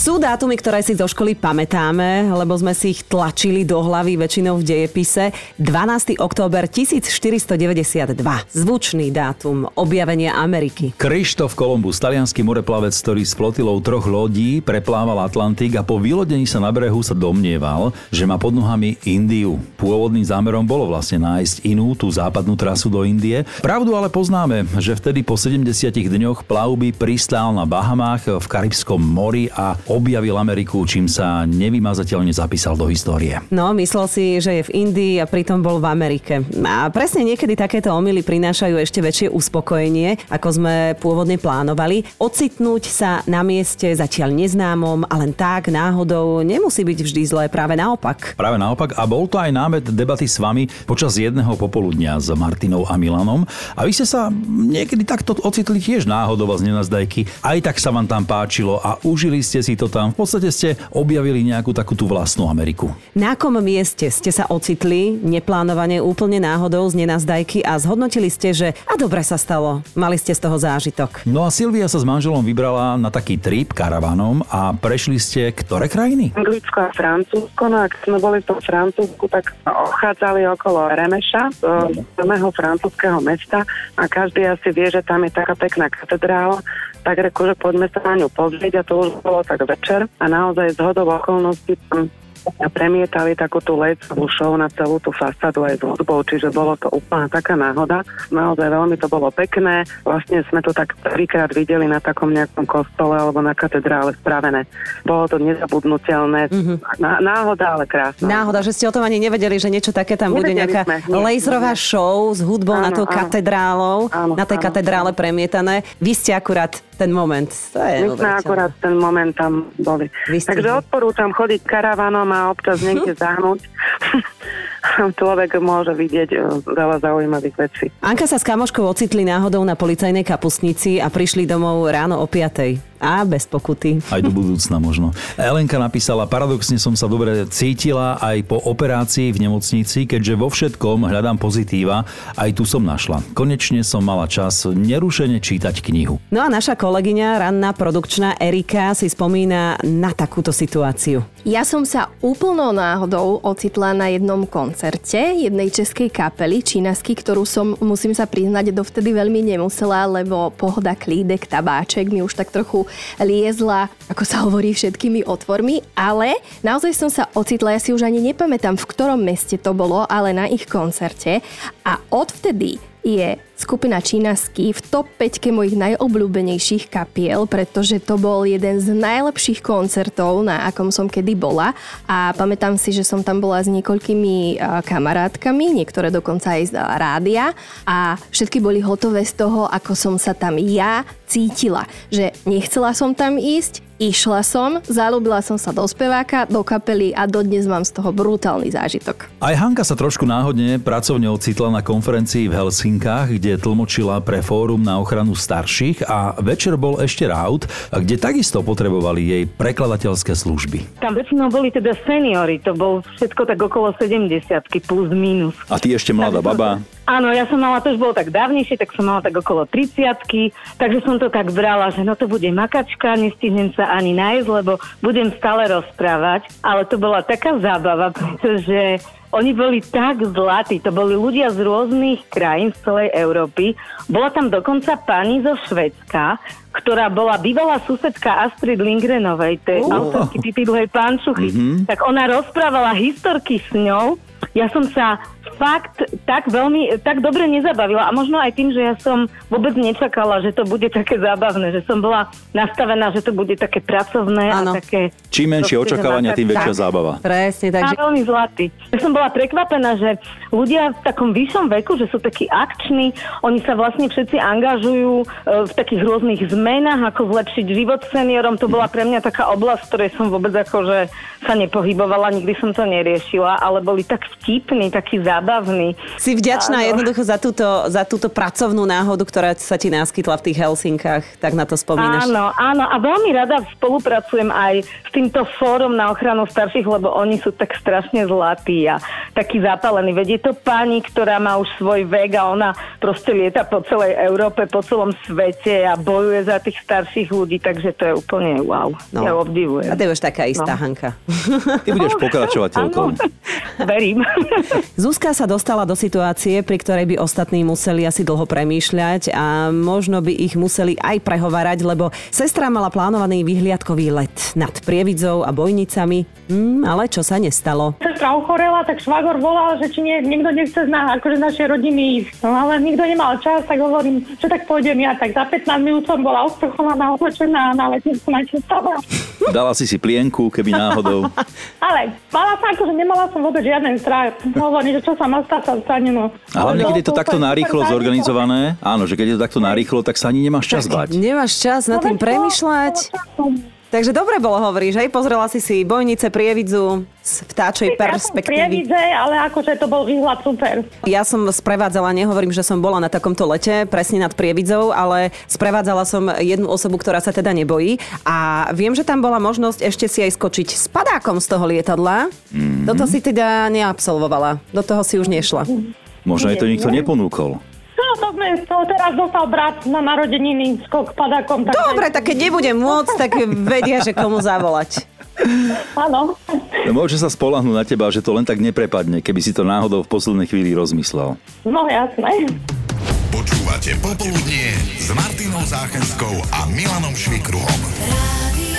Sú dátumy, ktoré si zo školy pamätáme, lebo sme si ich tlačili do hlavy väčšinou v dejepise. 12. október 1492. Zvučný dátum objavenia Ameriky. Krištof Kolumbus, talianský moreplavec, ktorý s flotilou troch lodí preplával Atlantik a po vylodení sa na brehu sa domnieval, že má pod nohami Indiu. Pôvodným zámerom bolo vlastne nájsť inú, tú západnú trasu do Indie. Pravdu ale poznáme, že vtedy po 70 dňoch plavby pristál na Bahamách v Karibskom mori a objavil Ameriku, čím sa nevymazateľne zapísal do histórie. No, myslel si, že je v Indii a pritom bol v Amerike. A presne niekedy takéto omily prinášajú ešte väčšie uspokojenie, ako sme pôvodne plánovali. Ocitnúť sa na mieste zatiaľ neznámom a len tak náhodou nemusí byť vždy zlé, práve naopak. Práve naopak a bol to aj námet debaty s vami počas jedného popoludnia s Martinou a Milanom. A vy ste sa niekedy takto ocitli tiež náhodou z nenazdajky. Aj tak sa vám tam páčilo a užili ste si to tam. V podstate ste objavili nejakú takú tú vlastnú Ameriku. Na akom mieste ste sa ocitli neplánovane úplne náhodou z nenazdajky a zhodnotili ste, že a dobre sa stalo, mali ste z toho zážitok. No a Silvia sa s manželom vybrala na taký trip karavanom a prešli ste ktoré krajiny? Anglicko a Francúzsko, no a keď sme boli v tom Francúzsku, tak ochádzali okolo Remeša, samého francúzského mesta a každý asi vie, že tam je taká pekná katedrála, tak reku, že poďme sa na ňu pozrieť a to už bolo tak večer a naozaj z hodou okolností tam premietali takú tú lecovú show na celú tú fasádu aj s hudbou, čiže bolo to úplná taká náhoda. Naozaj veľmi to bolo pekné. Vlastne sme to tak prvýkrát videli na takom nejakom kostole alebo na katedrále spravené. Bolo to nezabudnutelné. Mm-hmm. Náhoda, ale krásna. Náhoda, že ste o tom ani nevedeli, že niečo také tam bude, Nevedeli nejaká sme, nie, laserová nie. show s hudbou na Áno, tou áno. katedrálou, Áno, na tej áno, katedrále premietané. Vy ste akurát ten moment. To je My sme akorát ten moment tam boli. Vystihli. Takže odporúčam chodiť karavanom a občas niekde zahnúť. Človek môže vidieť e, veľa zaujímavých vecí. Anka sa s kamoškou ocitli náhodou na policajnej kapustnici a prišli domov ráno o 5. A bez pokuty. Aj do budúcna možno. Elenka napísala, paradoxne som sa dobre cítila aj po operácii v nemocnici, keďže vo všetkom hľadám pozitíva, aj tu som našla. Konečne som mala čas nerušene čítať knihu. No a naša kolegyňa, ranná produkčná Erika si spomína na takúto situáciu. Ja som sa úplnou náhodou ocitla na jednom koncerte jednej českej kapely čínasky, ktorú som, musím sa priznať, dovtedy veľmi nemusela, lebo pohoda, klídek, tabáček mi už tak trochu liezla, ako sa hovorí, všetkými otvormi, ale naozaj som sa ocitla, ja si už ani nepamätám, v ktorom meste to bolo, ale na ich koncerte. A odvtedy je skupina Čínasky v top 5 mojich najobľúbenejších kapiel, pretože to bol jeden z najlepších koncertov, na akom som kedy bola. A pamätám si, že som tam bola s niekoľkými a, kamarátkami, niektoré dokonca aj z rádia. A všetky boli hotové z toho, ako som sa tam ja cítila, že nechcela som tam ísť, Išla som, zalúbila som sa do speváka, do kapely a dodnes mám z toho brutálny zážitok. Aj Hanka sa trošku náhodne pracovne ocitla na konferencii v Helsinkách, kde tlmočila pre fórum na ochranu starších a večer bol ešte raut, kde takisto potrebovali jej prekladateľské služby. Tam väčšinou boli teda seniory, to bol všetko tak okolo 70 plus minus. A ty ešte mladá baba. Áno, ja som mala, to už bolo tak dávnejšie, tak som mala tak okolo 30 takže som to tak brala, že no to bude makačka, nestihnem sa ani nájsť, lebo budem stále rozprávať, ale to bola taká zábava, pretože oni boli tak zlatí, to boli ľudia z rôznych krajín z celej Európy. Bola tam dokonca pani zo Švedska, ktorá bola bývalá susedka Astrid Lindgrenovej, tej Oh. autorky Pipi Dlhej pančuchy. Tak ona rozprávala historky s ňou. Ja som sa fakt tak veľmi, tak dobre nezabavila a možno aj tým, že ja som vôbec nečakala, že to bude také zábavné, že som bola nastavená, že to bude také pracovné Áno. a také... Čím menšie očakávania, tým tak- väčšia zábava. Presne, a takže veľmi zlatý. Ja som bola prekvapená, že ľudia v takom vyššom veku, že sú takí akční, oni sa vlastne všetci angažujú e, v takých rôznych zmenách, ako zlepšiť život seniorom. To bola pre mňa taká oblasť, ktorej som vôbec akože sa nepohybovala, nikdy som to neriešila, ale boli tak vtipní, takí zábavní. Si vďačná Áno. jednoducho za túto, za túto pracovnú náhodu, ktorá sa ti naskytla v tých Helsinkách, tak na to spomínaš. Áno, áno a veľmi rada spolupracujem aj s týmto fórom na ochranu starších, lebo oni sú tak strašne zlatí a takí zapálení. Veď je to pani, ktorá má už svoj vek a ona proste lieta po celej Európe, po celom svete a bojuje za tých starších ľudí, takže to je úplne wow. No. Ja obdivujem. A to je už taká istá, No. Hanka. Ty budeš pokračovateľkou. Áno, verím. Zuzka sa dostala do situácie, pri ktorej by ostatní museli asi dlho premýšľať a možno by ich museli aj prehovárať, lebo sestra mala plánovaný vyhliadkový let nad Prievidzou a Bojnicami, hm, ale čo sa nestalo. Sestra ochorela, tak švagor volal, že či nie, niekto nechce z nás, akože našej rodiny ísť. No ale nikto nemal čas, tak hovorím, že tak pôjdem ja. Tak za 15 minút som bola osprchovaná, oblečená na letnisku na čistava. Dala si si plienku, keby náhodou. Ale mala som akože nemala som vôbec žiaden strach. Hovorím, že čo sa má stať, sa stane. No. A hlavne, keď je to takto narýchlo zorganizované, áno, že keď je to takto narýchlo, tak sa ani nemáš čas bať. Nemáš čas nad tým premýšľať. Takže dobre bolo, hovoríš, hej? Pozrela si si Bojnice, Prievidzu z vtáčej perspektívy. Prievidze, ale akože to bol výhľad super. Ja som sprevádzala, nehovorím, že som bola na takomto lete, presne nad Prievidzou, ale sprevádzala som jednu osobu, ktorá sa teda nebojí. A viem, že tam bola možnosť ešte si aj skočiť s padákom z toho lietadla. Mm-hmm. Toto si teda neabsolvovala. Do toho si už nešla. Možno je to nikto neponúkol. To teraz dostal brat na narodeniny skok padakom. Takže... Dobre, tak keď nebudem môcť, tak vedia, že komu zavolať. Áno. No, Môže sa spolahnúť na teba, že to len tak neprepadne, keby si to náhodou v poslednej chvíli rozmyslel. No jasné. Počúvate Popoludnie s Martinou Záchenskou a Milanom Švikruhom. Radio